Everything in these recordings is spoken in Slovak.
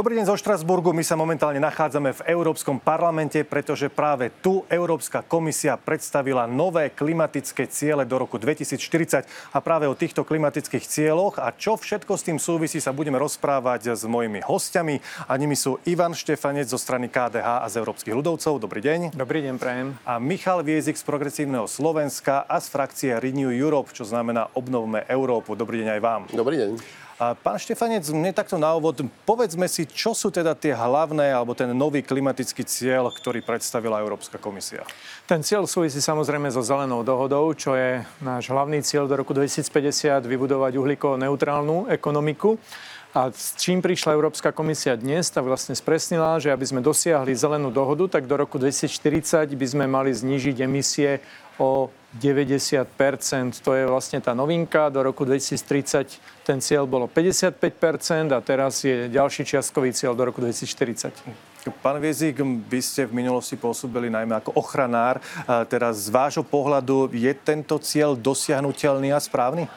Dobrý deň zo Štrasburgu. My sa momentálne nachádzame v Európskom parlamente, pretože práve tu Európska komisia predstavila nové klimatické ciele do roku 2040 a práve o týchto klimatických cieľoch a čo všetko s tým súvisí sa budeme rozprávať s mojimi hostiami a nimi sú Ivan Štefanec zo strany KDH a z Európskych ľudovcov. Dobrý deň. Dobrý deň, prajem. A Michal Viezik z Progresívneho Slovenska a z frakcie Renew Europe, čo znamená Obnovme Európu. Dobrý deň aj vám. Dobrý deň. A pán Štefanec, mne takto na úvod, povedzme si, čo sú teda tie hlavné alebo ten nový klimatický cieľ, ktorý predstavila Európska komisia? Ten cieľ súvisí samozrejme so zelenou dohodou, čo je náš hlavný cieľ do roku 2050 vybudovať uhlíkovo-neutrálnu ekonomiku. A s čím prišla Európska komisia dnes, tak vlastne spresnila, že aby sme dosiahli zelenú dohodu, tak do roku 2040 by sme mali znížiť emisie o 90% To je vlastne tá novinka. Do roku 2030 ten cieľ bolo 55% a teraz je ďalší čiastkový cieľ do roku 2040. Pán Viezik, vy ste v minulosti pôsobili najmä ako ochranár. Teraz z vášho pohľadu je tento cieľ dosiahnutelný a správny?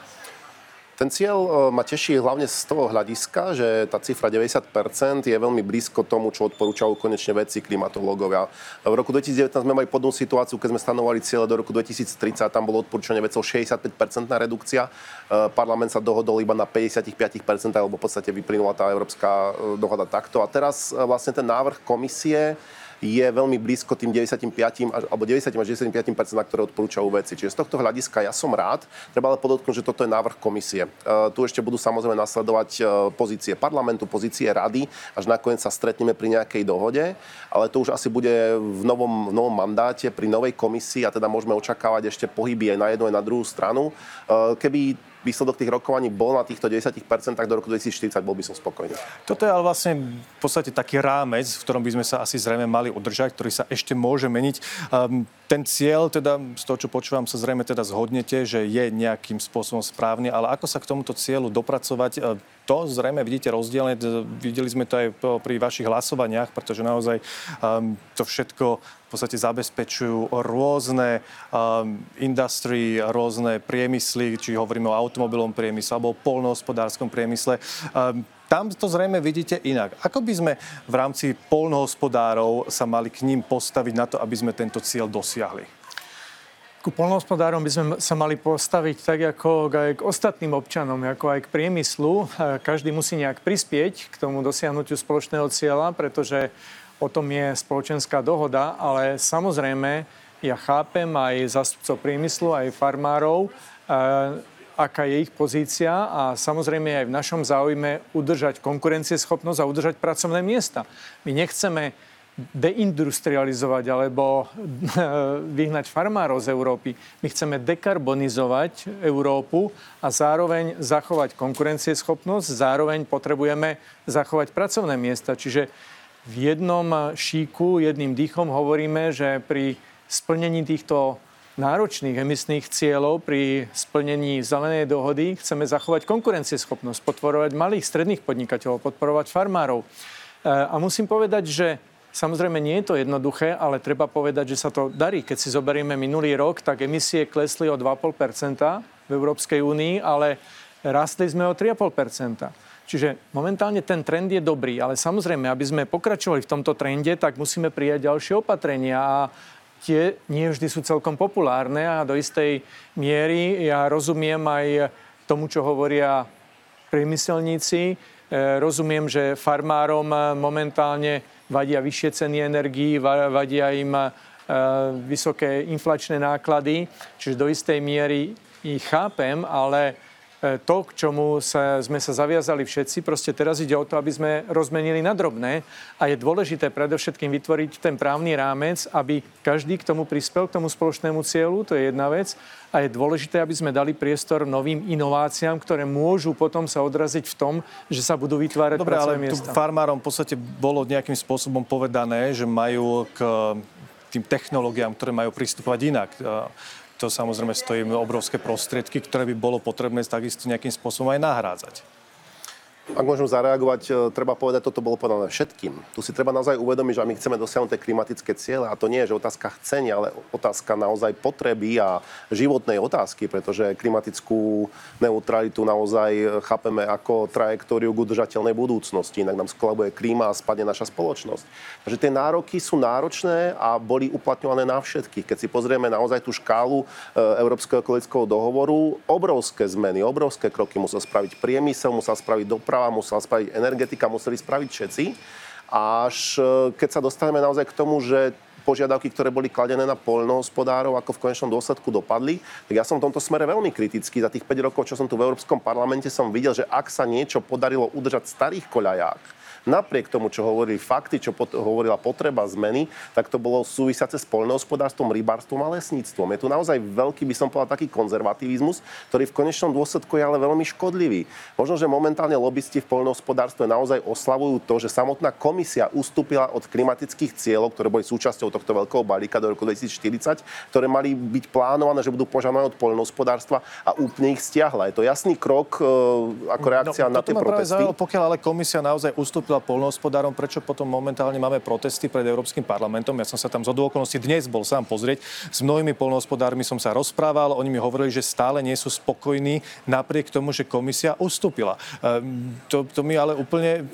Ten cieľ e, ma teší hlavne z toho hľadiska, že tá cifra 90% je veľmi blízko tomu, čo odporúčajú konečne vedci klimatológovia. V roku 2019 sme mali podobnú situáciu, keď sme stanovali cieľe do roku 2030, tam bolo odporúčanie vedcov 65% redukcia. E, parlament sa dohodol iba na 55%, alebo v podstate vyplynula tá európska e, dohoda takto. A teraz vlastne ten návrh komisie je veľmi blízko tým 95 alebo 90 až 95 na ktoré odporúčajú veci. Čiže z tohto hľadiska ja som rád. Treba ale podotknúť, že toto je návrh komisie. Uh, tu ešte budú samozrejme nasledovať uh, pozície parlamentu, pozície rady, až nakoniec sa stretneme pri nejakej dohode, ale to už asi bude v novom, v novom mandáte, pri novej komisii a teda môžeme očakávať ešte pohyby aj na jednu, aj na druhú stranu. Uh, keby výsledok tých rokovaní bol na týchto 10%, tak do roku 2040 bol by som spokojný. Toto je ale vlastne v podstate taký rámec, v ktorom by sme sa asi zrejme mali udržať, ktorý sa ešte môže meniť. Um, ten cieľ, teda z toho, čo počúvam, sa zrejme teda zhodnete, že je nejakým spôsobom správny, ale ako sa k tomuto cieľu dopracovať, ehm, to zrejme vidíte rozdielne. Videli sme to aj pri vašich hlasovaniach, pretože naozaj um, to všetko podstate zabezpečujú rôzne um, industry, rôzne priemysly, či hovoríme o automobilom priemysle alebo o polnohospodárskom priemysle. Um, tam to zrejme vidíte inak. Ako by sme v rámci polnohospodárov sa mali k ním postaviť na to, aby sme tento cieľ dosiahli? Ku polnohospodárom by sme sa mali postaviť tak ako aj k ostatným občanom, ako aj k priemyslu. Každý musí nejak prispieť k tomu dosiahnutiu spoločného cieľa, pretože o tom je spoločenská dohoda, ale samozrejme ja chápem aj zastupcov priemyslu, aj farmárov, aká je ich pozícia a samozrejme aj v našom záujme udržať konkurencieschopnosť a udržať pracovné miesta. My nechceme deindustrializovať alebo vyhnať farmárov z Európy. My chceme dekarbonizovať Európu a zároveň zachovať konkurencieschopnosť, zároveň potrebujeme zachovať pracovné miesta. Čiže v jednom šíku, jedným dýchom hovoríme, že pri splnení týchto náročných emisných cieľov pri splnení zelenej dohody chceme zachovať konkurencieschopnosť, podporovať malých, stredných podnikateľov, podporovať farmárov. E, a musím povedať, že samozrejme nie je to jednoduché, ale treba povedať, že sa to darí. Keď si zoberieme minulý rok, tak emisie klesli o 2,5% v Európskej únii, ale rastli sme o 3,5% Čiže momentálne ten trend je dobrý, ale samozrejme, aby sme pokračovali v tomto trende, tak musíme prijať ďalšie opatrenia a tie nie vždy sú celkom populárne a do istej miery ja rozumiem aj tomu, čo hovoria priemyselníci. E, rozumiem, že farmárom momentálne vadia vyššie ceny energií, vadia im e, vysoké inflačné náklady, čiže do istej miery ich chápem, ale to, k čomu sa, sme sa zaviazali všetci. Proste teraz ide o to, aby sme rozmenili na drobné a je dôležité predovšetkým vytvoriť ten právny rámec, aby každý k tomu prispel, k tomu spoločnému cieľu, to je jedna vec. A je dôležité, aby sme dali priestor novým inováciám, ktoré môžu potom sa odraziť v tom, že sa budú vytvárať Dobre, ale miesta. farmárom v podstate bolo nejakým spôsobom povedané, že majú k tým technológiám, ktoré majú pristupovať inak to samozrejme stojí obrovské prostriedky, ktoré by bolo potrebné takisto nejakým spôsobom aj nahrádzať. Ak môžem zareagovať, e, treba povedať, toto bolo povedané všetkým. Tu si treba naozaj uvedomiť, že my chceme dosiahnuť tie klimatické ciele a to nie je, že otázka chcenia, ale otázka naozaj potreby a životnej otázky, pretože klimatickú neutralitu naozaj chápeme ako trajektóriu k udržateľnej budúcnosti, inak nám skolabuje klíma a spadne naša spoločnosť. Takže tie nároky sú náročné a boli uplatňované na všetkých. Keď si pozrieme naozaj tú škálu e, Európskeho ekologického dohovoru, obrovské zmeny, obrovské kroky musel spraviť priemysel, musel spraviť dopravu, doprava, musela spraviť energetika, museli spraviť všetci. Až e, keď sa dostaneme naozaj k tomu, že požiadavky, ktoré boli kladené na poľnohospodárov, ako v konečnom dôsledku dopadli. Tak ja som v tomto smere veľmi kritický. Za tých 5 rokov, čo som tu v Európskom parlamente, som videl, že ak sa niečo podarilo udržať v starých koľajách, napriek tomu, čo hovorili fakty, čo pot- hovorila potreba zmeny, tak to bolo súvisiace s poľnohospodárstvom, rybárstvom a lesníctvom. Je tu naozaj veľký, by som povedal, taký konzervativizmus, ktorý v konečnom dôsledku je ale veľmi škodlivý. Možno, že momentálne lobbysti v poľnohospodárstve naozaj oslavujú to, že samotná komisia ustúpila od klimatických cieľov, ktoré boli súčasťou tohto veľkého balíka do roku 2040, ktoré mali byť plánované, že budú požadované od poľnohospodárstva a úplne ich stiahla. Je to jasný krok e, ako reakcia no, na tie protesty. Zaujalo, pokiaľ ale komisia naozaj ustúpila vysvetlila polnohospodárom, prečo potom momentálne máme protesty pred Európskym parlamentom. Ja som sa tam z okolností dnes bol sám pozrieť. S mnohými polnohospodármi som sa rozprával, oni mi hovorili, že stále nie sú spokojní napriek tomu, že komisia ustúpila. Ehm, to, to mi ale úplne...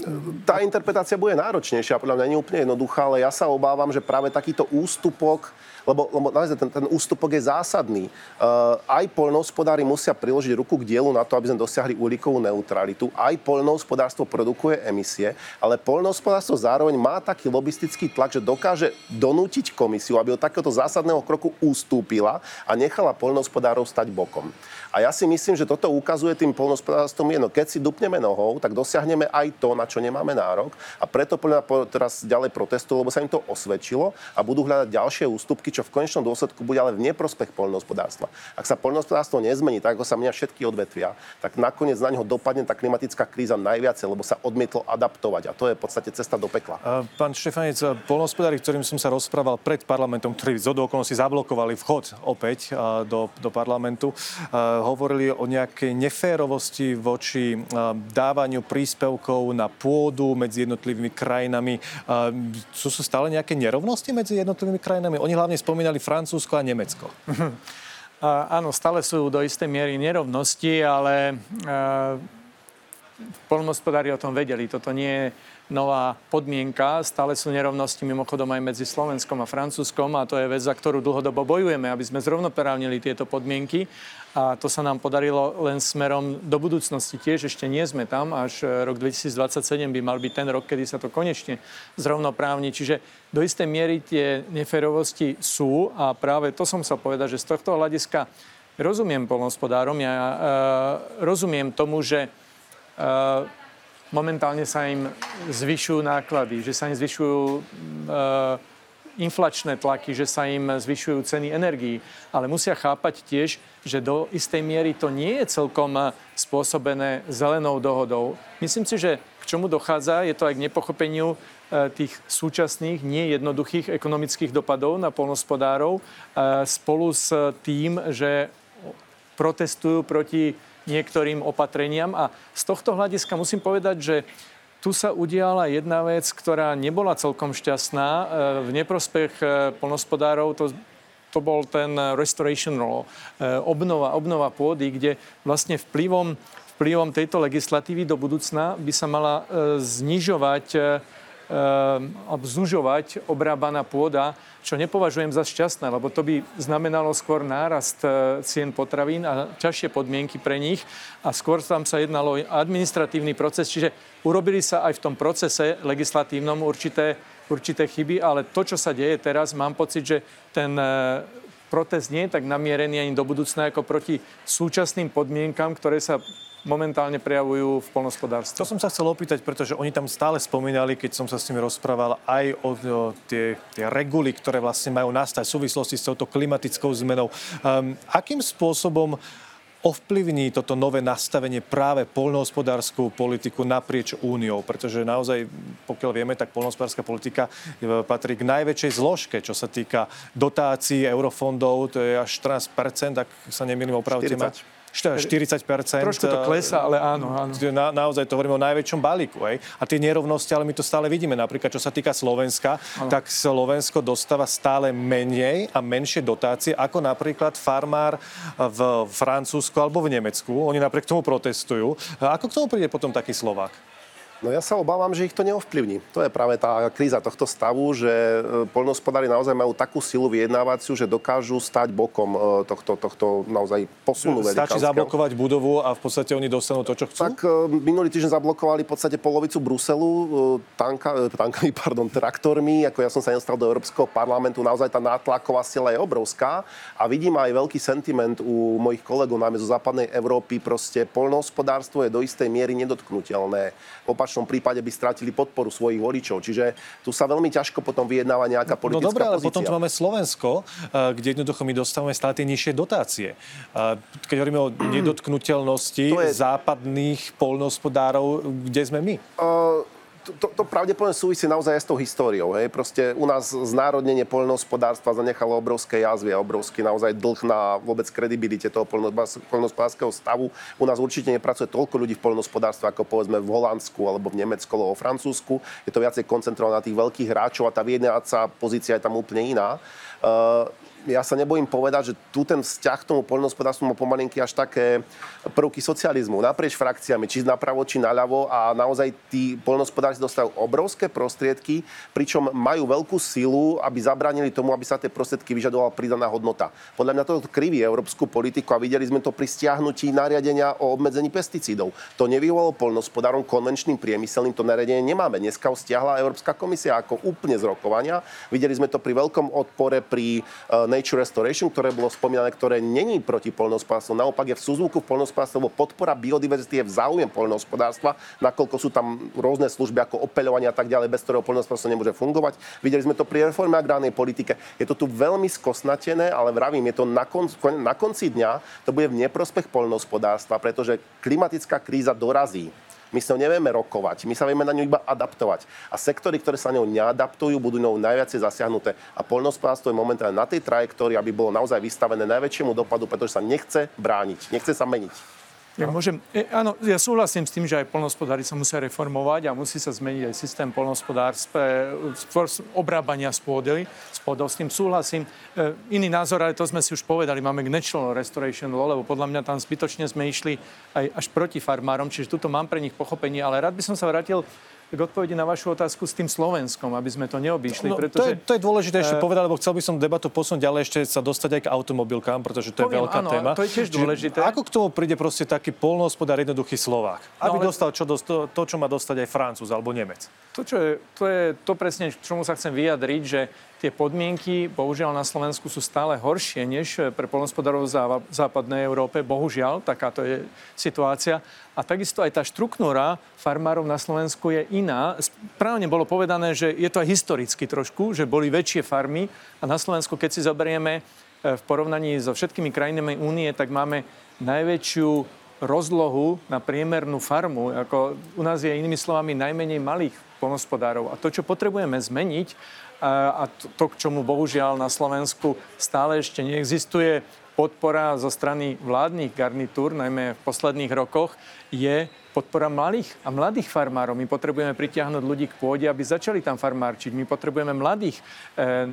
Tá interpretácia bude náročnejšia, podľa mňa nie úplne jednoduchá, ale ja sa obávam, že práve takýto ústupok lebo, lebo naozaj ten, ten ústupok je zásadný. Uh, aj poľnohospodári musia priložiť ruku k dielu na to, aby sme dosiahli uhlíkovú neutralitu. Aj poľnohospodárstvo produkuje emisie, ale poľnohospodárstvo zároveň má taký lobistický tlak, že dokáže donútiť komisiu, aby od takéhoto zásadného kroku ustúpila a nechala poľnohospodárov stať bokom. A ja si myslím, že toto ukazuje tým polnospodárstvom jedno. Keď si dupneme nohou, tak dosiahneme aj to, na čo nemáme nárok. A preto teraz ďalej protestujú, lebo sa im to osvedčilo a budú hľadať ďalšie ústupky, čo v konečnom dôsledku bude ale v neprospech poľnohospodárstva. Ak sa poľnohospodárstvo nezmení tak, ako sa menia všetky odvetvia, tak nakoniec na neho dopadne tá klimatická kríza najviac, lebo sa odmietlo adaptovať. A to je v podstate cesta do pekla. Pán Štefanec, poľnohospodári, ktorým som sa rozprával pred parlamentom, ktorí z okolností zablokovali vchod opäť do, do parlamentu, hovorili o nejakej neférovosti voči dávaniu príspevkov na pôdu medzi jednotlivými krajinami. Sú, sú stále nejaké nerovnosti medzi jednotlivými krajinami? Oni hlavne spomínali Francúzsko a Nemecko. áno, stále sú do istej miery nerovnosti, ale polnospodári o tom vedeli. Toto nie je nová podmienka. Stále sú nerovnosti mimochodom aj medzi Slovenskom a Francúzskom a to je vec, za ktorú dlhodobo bojujeme, aby sme zrovnoprávnili tieto podmienky. A to sa nám podarilo len smerom do budúcnosti. Tiež ešte nie sme tam, až rok 2027 by mal byť ten rok, kedy sa to konečne zrovnoprávni. Čiže do istej miery tie neferovosti sú a práve to som sa povedať, že z tohto hľadiska rozumiem polnospodárom, ja uh, rozumiem tomu, že uh, momentálne sa im zvyšujú náklady, že sa im zvyšujú e, inflačné tlaky, že sa im zvyšujú ceny energií. Ale musia chápať tiež, že do istej miery to nie je celkom spôsobené zelenou dohodou. Myslím si, že k čomu dochádza, je to aj k nepochopeniu e, tých súčasných, nejednoduchých ekonomických dopadov na polnospodárov e, spolu s tým, že protestujú proti niektorým opatreniam. A z tohto hľadiska musím povedať, že tu sa udiala jedna vec, ktorá nebola celkom šťastná. E, v neprospech e, polnospodárov to to bol ten restoration law, e, obnova, obnova pôdy, kde vlastne vplyvom, vplyvom tejto legislatívy do budúcna by sa mala znižovať zužovať obrábaná pôda čo nepovažujem za šťastné, lebo to by znamenalo skôr nárast e, cien potravín a ťažšie podmienky pre nich. A skôr tam sa jednalo o administratívny proces, čiže urobili sa aj v tom procese legislatívnom určité, určité chyby, ale to, čo sa deje teraz, mám pocit, že ten e, protest nie je tak namierený ani do budúcna ako proti súčasným podmienkam, ktoré sa momentálne prejavujú v polnospodárstve. To som sa chcel opýtať, pretože oni tam stále spomínali, keď som sa s nimi rozprával, aj o, o tie, tie reguly, ktoré vlastne majú nastať v súvislosti s touto klimatickou zmenou. Um, akým spôsobom ovplyvní toto nové nastavenie práve poľnohospodárskú politiku naprieč úniou, pretože naozaj, pokiaľ vieme, tak poľnohospodárska politika patrí k najväčšej zložke, čo sa týka dotácií eurofondov, to je až 14%, ak sa nemýlim, opravte ma. 40%. Trošku to klesa, ale áno, áno. Na, naozaj to hovoríme o najväčšom balíku. Hej? A tie nerovnosti, ale my to stále vidíme. Napríklad, čo sa týka Slovenska, áno. tak Slovensko dostáva stále menej a menšie dotácie, ako napríklad farmár v Francúzsku alebo v Nemecku. Oni napriek tomu protestujú. Ako k tomu príde potom taký Slovák? No ja sa obávam, že ich to neovplyvní. To je práve tá kríza tohto stavu, že e, poľnohospodári naozaj majú takú silu vyjednávaciu, že dokážu stať bokom e, tohto, tohto naozaj posunu Stačí zablokovať budovu a v podstate oni dostanú to, čo chcú? Tak e, minulý týždeň zablokovali v podstate polovicu Bruselu tanka, tankami, pardon, traktormi. Ako ja som sa nestal do Európskeho parlamentu, naozaj tá nátlaková sila je obrovská a vidím aj veľký sentiment u mojich kolegov, najmä zo západnej Európy. Proste poľnohospodárstvo je do istej miery nedotknutelné. Opač opačnom prípade by stratili podporu svojich voličov. Čiže tu sa veľmi ťažko potom vyjednáva nejaká no politická No dobre, ale potom tu máme Slovensko, eh, kde jednoducho my dostávame stále tie nižšie dotácie. Eh, keď hovoríme o nedotknutelnosti je... západných polnohospodárov, kde sme my? Uh to, to pravdepodobne súvisí naozaj aj s tou históriou. Hej. Proste u nás znárodnenie poľnohospodárstva zanechalo obrovské jazvy a obrovský naozaj dlh na vôbec kredibilite toho poľnohospodárskeho stavu. U nás určite nepracuje toľko ľudí v poľnohospodárstve ako povedzme v Holandsku alebo v Nemecku alebo vo Francúzsku. Je to viacej koncentrované na tých veľkých hráčov a tá vyjednávacia pozícia je tam úplne iná. Uh, ja sa nebojím povedať, že tu ten vzťah k tomu poľnohospodárstvu má pomalinky až také prvky socializmu naprieč frakciami, či napravo, či naľavo a naozaj tí poľnohospodári dostajú obrovské prostriedky, pričom majú veľkú silu, aby zabránili tomu, aby sa tie prostriedky vyžadovala pridaná hodnota. Podľa mňa to kriví európsku politiku a videli sme to pri stiahnutí nariadenia o obmedzení pesticídov. To nevyvolalo poľnohospodárom konvenčným priemyselným, to nariadenie nemáme. Dneska ho stiahla Európska komisia ako úplne z rokovania. Videli sme to pri veľkom odpore pri uh, Nature Restoration, ktoré bolo spomínané, ktoré není proti poľnohospodárstvu. Naopak je v súzvuku v poľnohospodárstve, lebo podpora biodiverzity je v záujme poľnohospodárstva, nakoľko sú tam rôzne služby ako opeľovanie a tak ďalej, bez ktorého poľnohospodárstvo nemôže fungovať. Videli sme to pri reforme agrárnej politike. Je to tu veľmi skosnatené, ale vravím, je to na, kon, na konci dňa, to bude v neprospech poľnohospodárstva, pretože klimatická kríza dorazí. My sa nevieme rokovať, my sa vieme na ňu iba adaptovať. A sektory, ktoré sa ňou neadaptujú, budú ňou najviac zasiahnuté. A poľnohospodárstvo je momentálne na tej trajektórii, aby bolo naozaj vystavené najväčšiemu dopadu, pretože sa nechce brániť, nechce sa meniť. Ja môžem, e, áno, ja súhlasím s tým, že aj polnospodári sa musia reformovať a musí sa zmeniť aj systém polnospodárstva, obrábania z pôdy, s pôdou, s tým súhlasím. E, iný názor, ale to sme si už povedali, máme k Natural Restoration Law, lebo podľa mňa tam zbytočne sme išli aj až proti farmárom, čiže tuto mám pre nich pochopenie, ale rád by som sa vrátil k odpovedi na vašu otázku s tým Slovenskom, aby sme to neobyšli. No, pretože, to, je, to je dôležité ešte uh, povedať, lebo chcel by som debatu posunúť ďalej, ešte sa dostať aj k automobilkám, pretože to poviem, je veľká áno, téma. To je tiež dôležité. Čiže, ako k tomu príde proste taký polnohospodár, jednoduchý Slovák? No, aby no, ale... dostal čo, to, to, čo má dostať aj Francúz alebo Nemec. To, čo je, to je to presne, čomu sa chcem vyjadriť, že tie podmienky, bohužiaľ, na Slovensku sú stále horšie než pre polnospodárov v západnej Európe. Bohužiaľ, takáto je situácia. A takisto aj tá štruktúra farmárov na Slovensku je iná. Správne bolo povedané, že je to aj historicky trošku, že boli väčšie farmy a na Slovensku, keď si zoberieme e, v porovnaní so všetkými krajinami únie, tak máme najväčšiu rozlohu na priemernú farmu. Ako u nás je inými slovami najmenej malých polnospodárov. A to, čo potrebujeme zmeniť, a to, k čomu bohužiaľ na Slovensku stále ešte neexistuje podpora zo strany vládnych garnitúr, najmä v posledných rokoch, je podpora malých a mladých farmárov. My potrebujeme pritiahnuť ľudí k pôde, aby začali tam farmárčiť. My potrebujeme mladých e,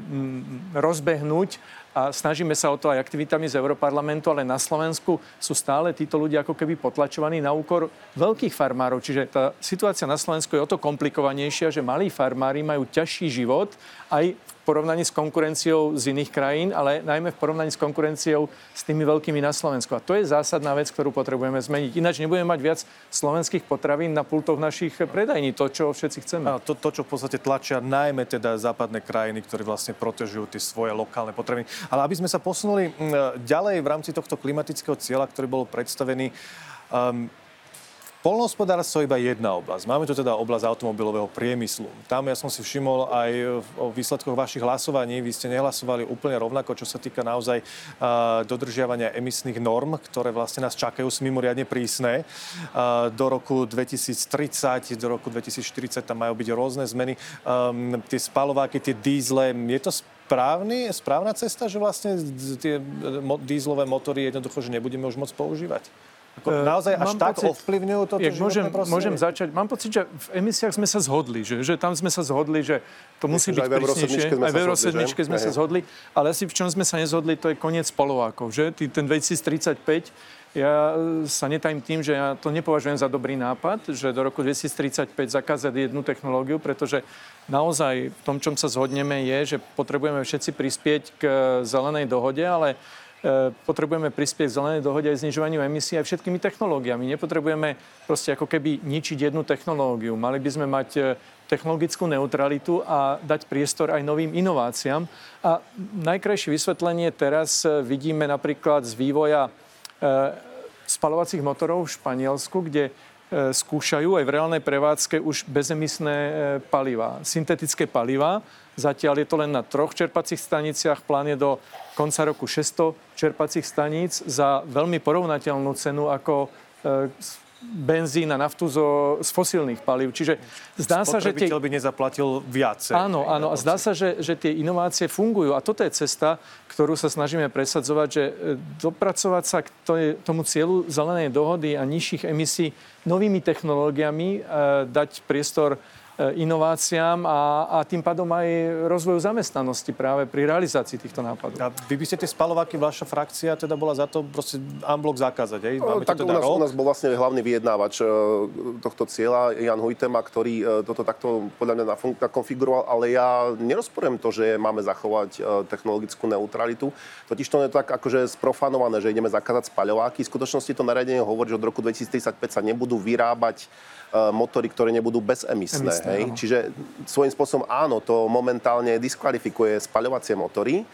rozbehnúť a snažíme sa o to aj aktivitami z Európarlamentu, ale na Slovensku sú stále títo ľudia ako keby potlačovaní na úkor veľkých farmárov. Čiže tá situácia na Slovensku je o to komplikovanejšia, že malí farmári majú ťažší život aj v porovnaní s konkurenciou z iných krajín, ale najmä v porovnaní s konkurenciou s tými veľkými na Slovensku. A to je zásadná vec, ktorú potrebujeme zmeniť. Ináč nebudeme mať viac slovenských potravín na pultoch našich predajní, to, čo všetci chceme. A to, to, čo v podstate tlačia najmä teda západné krajiny, ktoré vlastne protežujú tie svoje lokálne potraviny. Ale aby sme sa posunuli ďalej v rámci tohto klimatického cieľa, ktorý bol predstavený, um, Polnohospodárstvo je iba jedna oblasť. Máme tu teda oblasť automobilového priemyslu. Tam ja som si všimol aj o výsledkoch vašich hlasovaní. Vy ste nehlasovali úplne rovnako, čo sa týka naozaj uh, dodržiavania emisných norm, ktoré vlastne nás čakajú, sú mimoriadne prísne. Uh, do roku 2030, do roku 2040 tam majú byť rôzne zmeny. Um, tie spalováky, tie dízle, je to správny, správna cesta, že vlastne tie dízlové motory jednoducho, že nebudeme už môcť používať? E, naozaj až Mám tak pocit, ovplyvňujú to môžem, môžem začať. Mám pocit, že v emisiách sme sa zhodli, že, že tam sme sa zhodli, že to musí byť prísnejšie. Aj v Euro 7 sme sa zhodli. Ale asi v čom sme sa nezhodli, to je koniec spalovákov. Že? Ten 2035 ja sa netajím tým, že ja to nepovažujem za dobrý nápad, že do roku 2035 zakázať jednu technológiu, pretože naozaj v tom, čom sa zhodneme, je, že potrebujeme všetci prispieť k zelenej dohode, ale E, potrebujeme prispieť k zelenej dohode aj znižovaniu emisí aj všetkými technológiami. Nepotrebujeme proste ako keby ničiť jednu technológiu. Mali by sme mať e, technologickú neutralitu a dať priestor aj novým inováciám. A najkrajšie vysvetlenie teraz e, vidíme napríklad z vývoja spalovacích motorov v Španielsku, kde skúšajú aj v reálnej prevádzke už bezemisné paliva, syntetické paliva. Zatiaľ je to len na troch čerpacích staniciach. Plán je do konca roku 600 čerpacích staníc za veľmi porovnateľnú cenu ako e, benzín a naftu zo, z fosílnych palív. Čiže zdá sa, že tie... by nezaplatil viacej. Áno, áno. A zdá sa, že, že tie inovácie fungujú. A toto je cesta, ktorú sa snažíme presadzovať, že e, dopracovať sa k tomu cieľu zelenej dohody a nižších emisí novými technológiami, e, dať priestor inováciám a, a tým pádom aj rozvoju zamestnanosti práve pri realizácii týchto nápadov. A vy by ste tie spalováky, vaša frakcia teda bola za to proste unblock zakázať, aj? Máme no, tak teda u, nás, u nás bol vlastne hlavný vyjednávač e, tohto cieľa, Jan Hujtema, ktorý e, toto takto podľa mňa nakonfiguroval, ale ja nerozporujem to, že máme zachovať technologickú neutralitu. Totiž to je tak akože sprofanované, že ideme zakázať spaľováky. V skutočnosti to nariadenie hovorí, že od roku 2035 sa nebudú vyrábať E, motory, ktoré nebudú bezemisné. Emisné, hej? Čiže svojím spôsobom áno, to momentálne diskvalifikuje spaľovacie motory,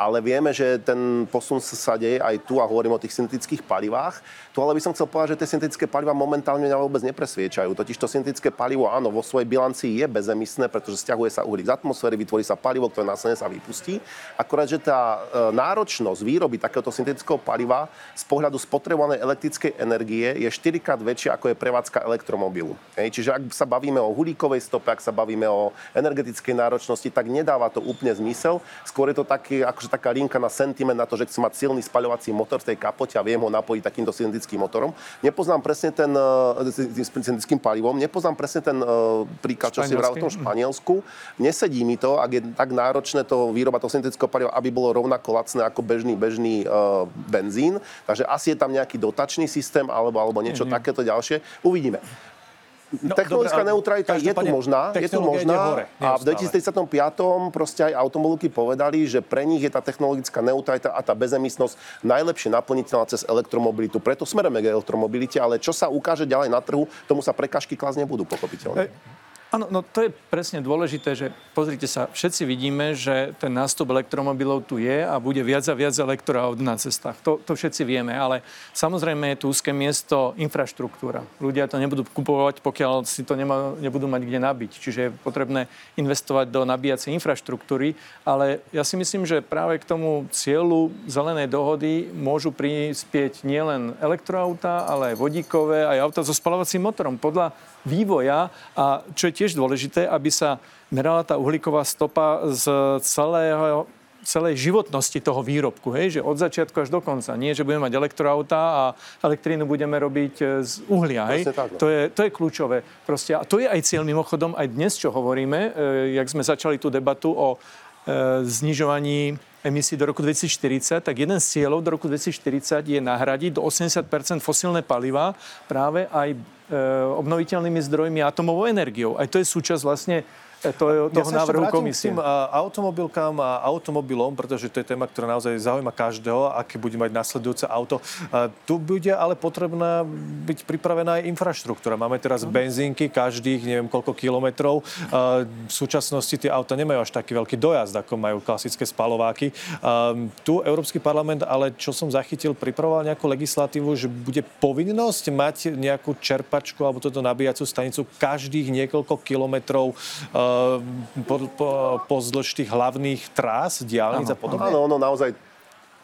ale vieme, že ten posun sa deje aj tu a hovorím o tých syntetických palivách. Tu ale by som chcel povedať, že tie syntetické paliva momentálne mňa vôbec nepresviečajú. Totiž to syntetické palivo, áno, vo svojej bilancii je bezemisné, pretože stiahuje sa uhlík z atmosféry, vytvorí sa palivo, ktoré následne sa vypustí. Akorát, že tá e, náročnosť výroby takéhoto syntetického paliva z pohľadu spotrebovanej elektrickej energie je 4 krát väčšia, ako je prevádzka elektromobilu. Hej, čiže ak sa bavíme o uhlíkovej stope, ak sa bavíme o energetickej náročnosti, tak nedáva to úplne zmysel. Skôr je to taký, akože taká linka na sentiment na to, že chcem mať silný spaľovací motor v tej kapote a viem ho napojiť takýmto cylindrickým motorom. Nepoznám presne ten uh, cylindrickým palivom, nepoznám presne ten uh, príklad, čo si vral v tom Španielsku. Nesedí mi to, ak je tak náročné to výroba toho syntetického paliva, aby bolo rovnako lacné ako bežný, bežný uh, benzín. Takže asi je tam nejaký dotačný systém alebo, alebo niečo nie, nie. takéto ďalšie. Uvidíme. No, Technologická dobre, neutralita je tu možná, je tu možná hore, a v 2035 proste aj automobilky povedali, že pre nich je tá technologická neutralita a tá bezemisnosť najlepšie naplniteľná cez elektromobilitu. Preto smereme k elektromobilite, ale čo sa ukáže ďalej na trhu, tomu sa prekažky klas nebudú, pochopiteľne. Áno, no to je presne dôležité, že pozrite sa, všetci vidíme, že ten nástup elektromobilov tu je a bude viac a viac elektroaut na cestách. To, to všetci vieme, ale samozrejme je tu úzke miesto infraštruktúra. Ľudia to nebudú kupovať, pokiaľ si to nema, nebudú mať kde nabiť. Čiže je potrebné investovať do nabíjacej infraštruktúry, ale ja si myslím, že práve k tomu cieľu zelenej dohody môžu prispieť nielen elektroauta, ale aj vodíkové, aj auta so spalovacím motorom. Podľa vývoja a čo je tiež dôležité, aby sa merala tá uhlíková stopa z celého celej životnosti toho výrobku, hej, že od začiatku až do konca. Nie, že budeme mať elektroauta a elektrínu budeme robiť e, z uhlia. Hej. To, je, to je kľúčové. Proste, a to je aj cieľ mimochodom aj dnes, čo hovoríme, e, jak sme začali tú debatu o e, znižovaní emisí do roku 2040, tak jeden z cieľov do roku 2040 je nahradiť do 80% fosílne paliva práve aj obnoviteľnými zdrojmi atomovou energiou. Aj to je súčasť vlastne to, toho ja návrhu komisie. K tým automobilkám a automobilom, pretože to je téma, ktorá naozaj zaujíma každého, aké bude mať nasledujúce auto. Tu bude ale potrebná byť pripravená aj infraštruktúra. Máme teraz mhm. benzínky každých neviem koľko kilometrov. V súčasnosti tie auta nemajú až taký veľký dojazd, ako majú klasické spalováky. Tu Európsky parlament, ale čo som zachytil, pripravoval nejakú legislatívu, že bude povinnosť mať nejakú čerpačku alebo toto nabíjacú stanicu každých niekoľko kilometrov po, po, pozdĺž tých hlavných trás, diálnic a podobne? Áno, ono naozaj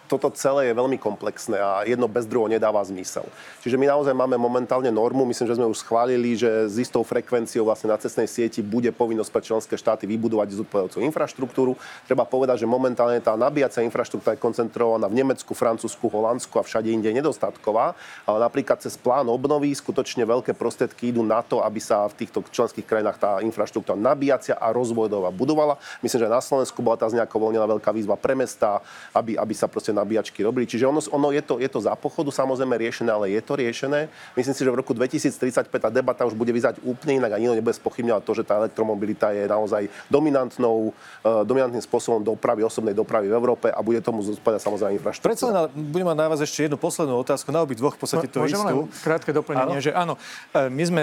toto celé je veľmi komplexné a jedno bez druhého nedáva zmysel. Čiže my naozaj máme momentálne normu, myslím, že sme už schválili, že s istou frekvenciou vlastne na cestnej sieti bude povinnosť pre členské štáty vybudovať zodpovedajúcu infraštruktúru. Treba povedať, že momentálne tá nabíjacia infraštruktúra je koncentrovaná v Nemecku, Francúzsku, Holandsku a všade inde nedostatková, ale napríklad cez plán obnovy skutočne veľké prostriedky idú na to, aby sa v týchto členských krajinách tá infraštruktúra nabíjacia a rozvojová budovala. Myslím, že na Slovensku bola tá z nejaká voľnená veľká výzva pre mesta, aby, aby sa proste nabíjačky robili. Čiže ono, ono je, to, je to za pochodu samozrejme riešené, ale je to riešené. Myslím si, že v roku 2035 tá debata už bude vyzať úplne inak a nikto nebude spochybňovať to, že tá elektromobilita je naozaj dominantnou, uh, dominantným spôsobom dopravy, osobnej dopravy v Európe a bude tomu zodpovedať samozrejme infraštruktúra. Predsa len budem mať na vás ešte jednu poslednú otázku, na obi dvoch v podstate to istú. krátke doplnenie, áno? že áno, e, my sme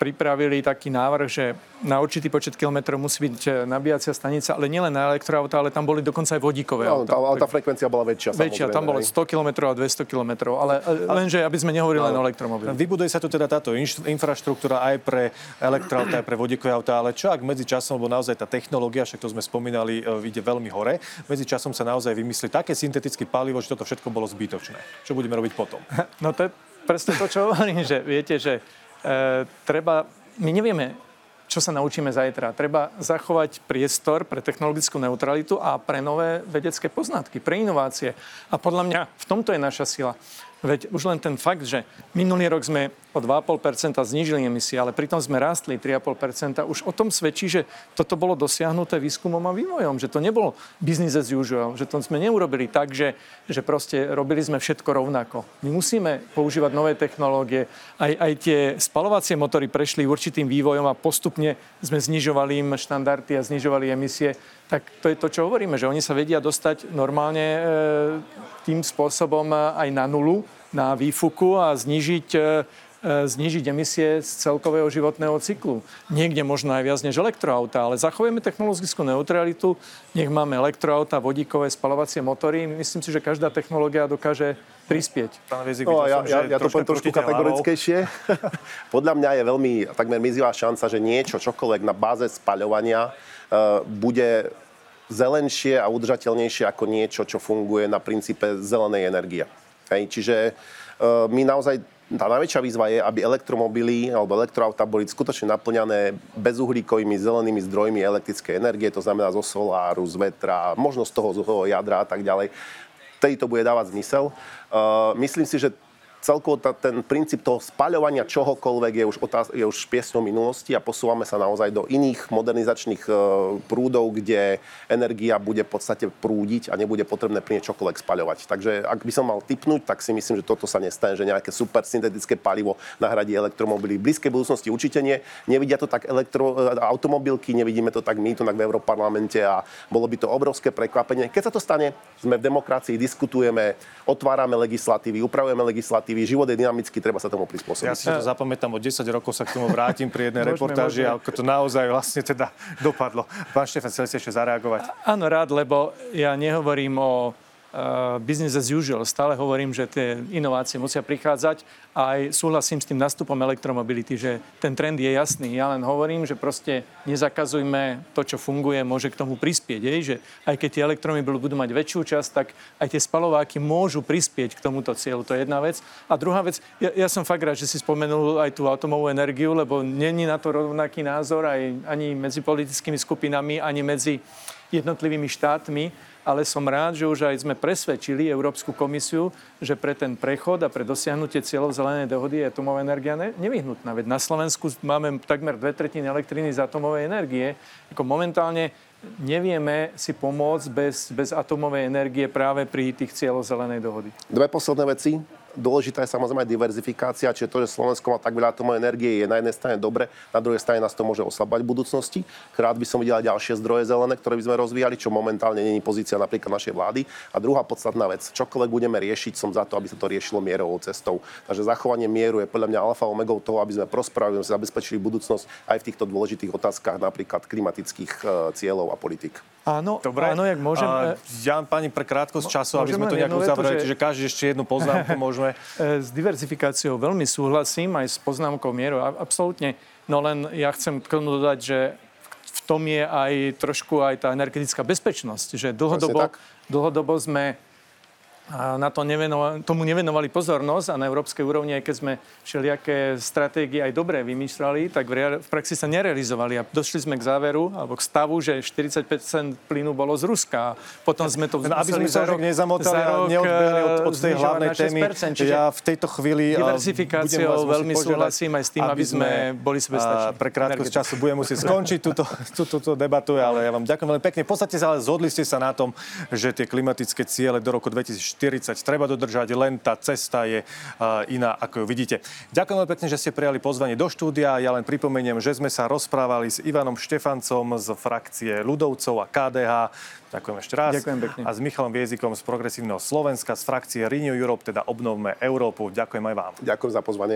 pripravili taký návrh, že na určitý počet kilometrov musí byť e, nabíjacia stanica, ale nielen na elektroauta, ale tam boli dokonca aj vodíkové no, auta. Ale tá frekvencia bola väčšia. Väčšia, tam bolo 100 km a 200 km, ale, ale lenže, aby sme nehovorili len o elektromobiloch. Vybuduje sa tu teda táto infraštruktúra aj pre elektroauta, aj pre vodíkové auta, ale čo ak medzi časom, lebo naozaj tá technológia, však to sme spomínali, e, ide veľmi hore, medzi časom sa naozaj vymyslí také syntetické palivo, že toto všetko bolo zbytočné. Čo budeme robiť potom? No to je presne to, čo hovorím, že viete, že e, treba, my nevieme, čo sa naučíme zajtra. Treba zachovať priestor pre technologickú neutralitu a pre nové vedecké poznatky, pre inovácie. A podľa mňa v tomto je naša sila. Veď už len ten fakt, že minulý rok sme o 2,5% znížili emisie, ale pritom sme rástli 3,5%, už o tom svedčí, že toto bolo dosiahnuté výskumom a vývojom, že to nebol business as usual, že to sme neurobili tak, že, že proste robili sme všetko rovnako. My musíme používať nové technológie. Aj, aj tie spalovacie motory prešli určitým vývojom a postupne sme znižovali im štandardy a znižovali emisie tak to je to, čo hovoríme, že oni sa vedia dostať normálne e, tým spôsobom aj na nulu, na výfuku a znižiť e, znižiť emisie z celkového životného cyklu. Niekde možno aj viac než elektroauta, ale zachovujeme technologickú neutralitu, nech máme elektroauta, vodíkové spalovacie motory. Myslím si, že každá technológia dokáže prispieť. Pán Viezik, no, ja, ja, ja to poviem trošku kategorickejšie. Podľa mňa je veľmi takmer mizivá šanca, že niečo, čokoľvek na báze spaľovania uh, bude zelenšie a udržateľnejšie ako niečo, čo funguje na princípe zelenej energie. Hej, čiže uh, my naozaj tá najväčšia výzva je, aby elektromobily alebo elektroauta boli skutočne naplňané bezuhlíkovými zelenými zdrojmi elektrickej energie, to znamená zo soláru, z vetra, možno z toho, z toho jadra a tak ďalej. Vtedy to bude dávať zmysel. Uh, myslím si, že celkovo ta, ten princíp toho spaľovania čohokoľvek je už, otáz, je už piesňou minulosti a posúvame sa naozaj do iných modernizačných e, prúdov, kde energia bude v podstate prúdiť a nebude potrebné pri čokoľvek spaľovať. Takže ak by som mal typnúť, tak si myslím, že toto sa nestane, že nejaké super syntetické palivo nahradí elektromobily. V blízkej budúcnosti určite nie. Nevidia to tak elektro, e, automobilky, nevidíme to tak my, to tak v Európarlamente a bolo by to obrovské prekvapenie. Keď sa to stane, sme v demokracii, diskutujeme, otvárame legislatívy, upravujeme legislatívy, legislatívy, život je dynamický, treba sa tomu prispôsobiť. Ja si to zapamätám, o 10 rokov sa k tomu vrátim pri jednej reportáži, ako to naozaj vlastne teda dopadlo. Pán Štefan, chceli ste ešte zareagovať? Áno, rád, lebo ja nehovorím o business as usual. Stále hovorím, že tie inovácie musia prichádzať a aj súhlasím s tým nastupom elektromobility, že ten trend je jasný. Ja len hovorím, že proste nezakazujme to, čo funguje, môže k tomu prispieť. Je? Že aj keď tie elektromobily budú mať väčšiu časť, tak aj tie spalováky môžu prispieť k tomuto cieľu. To je jedna vec. A druhá vec, ja, ja som fakt rád, že si spomenul aj tú atomovú energiu, lebo není na to rovnaký názor aj ani medzi politickými skupinami, ani medzi jednotlivými štátmi ale som rád, že už aj sme presvedčili Európsku komisiu, že pre ten prechod a pre dosiahnutie cieľov zelenej dohody je atomová energia ne- nevyhnutná. Veď na Slovensku máme takmer dve tretiny elektriny z atomovej energie. Ako momentálne nevieme si pomôcť bez, bez atomovej energie práve pri tých cieľoch zelenej dohody. Dve posledné veci. Dôležitá je samozrejme aj diverzifikácia, čiže to, že Slovensko má tak veľa atomovej energie, je na jednej strane dobre, na druhej strane nás to môže oslabať v budúcnosti. Rád by som videl ďalšie zdroje zelené, ktoré by sme rozvíjali, čo momentálne není pozícia napríklad našej vlády. A druhá podstatná vec, čokoľvek budeme riešiť, som za to, aby sa to riešilo mierovou cestou. Takže zachovanie mieru je podľa mňa alfa omegou toho, aby sme prosperovali, aby sme zabezpečili budúcnosť aj v týchto dôležitých otázkach, napríklad klimatických e, cieľov a politik. Áno, Dobre. áno, jak môžem... A, ja pani pre krátkosť času, aby sme to nejak uzavreli, že... čiže každý ešte jednu poznámku môžeme. S diverzifikáciou veľmi súhlasím, aj s poznámkou mieru, absolútne. No len ja chcem k tomu dodať, že v tom je aj trošku aj tá energetická bezpečnosť, že dlhodobo, dlhodobo sme na to nevenova- tomu nevenovali pozornosť a na európskej úrovni, aj keď sme všelijaké stratégie aj dobré vymýšľali, tak v, rea- v praxi sa nerealizovali a došli sme k záveru alebo k stavu, že 40% plynu bolo z Ruska. Potom sme to aby sme sa už nezamotali a rok, neodbehli od, od tej znižovať hlavnej témy. 6%, čiže Ja v tejto chvíli a, budem diversifikáciou veľmi súhlasím aj s tým, aby sme boli sebestační. a, Pre krátkosť času budem musieť skončiť túto, túto, túto debatu, ale ja vám ďakujem veľmi pekne. V podstate ale zhodli ste sa na tom, že tie klimatické ciele do roku 2040 treba dodržať, len tá cesta je a, iná, ako ju vidíte. Ďakujem veľmi pekne, že ste prijali pozvanie do štúdia. Ja len pripomeniem, že sme sa rozprávali s Ivanom Štefancom z frakcie ľudovcov a KDH. Ďakujem ešte raz. Ďakujem pekne. A s Michalom Viezikom z Progresívneho Slovenska z frakcie Renew Europe, teda Obnovme Európu. Ďakujem aj vám. Ďakujem za pozvanie.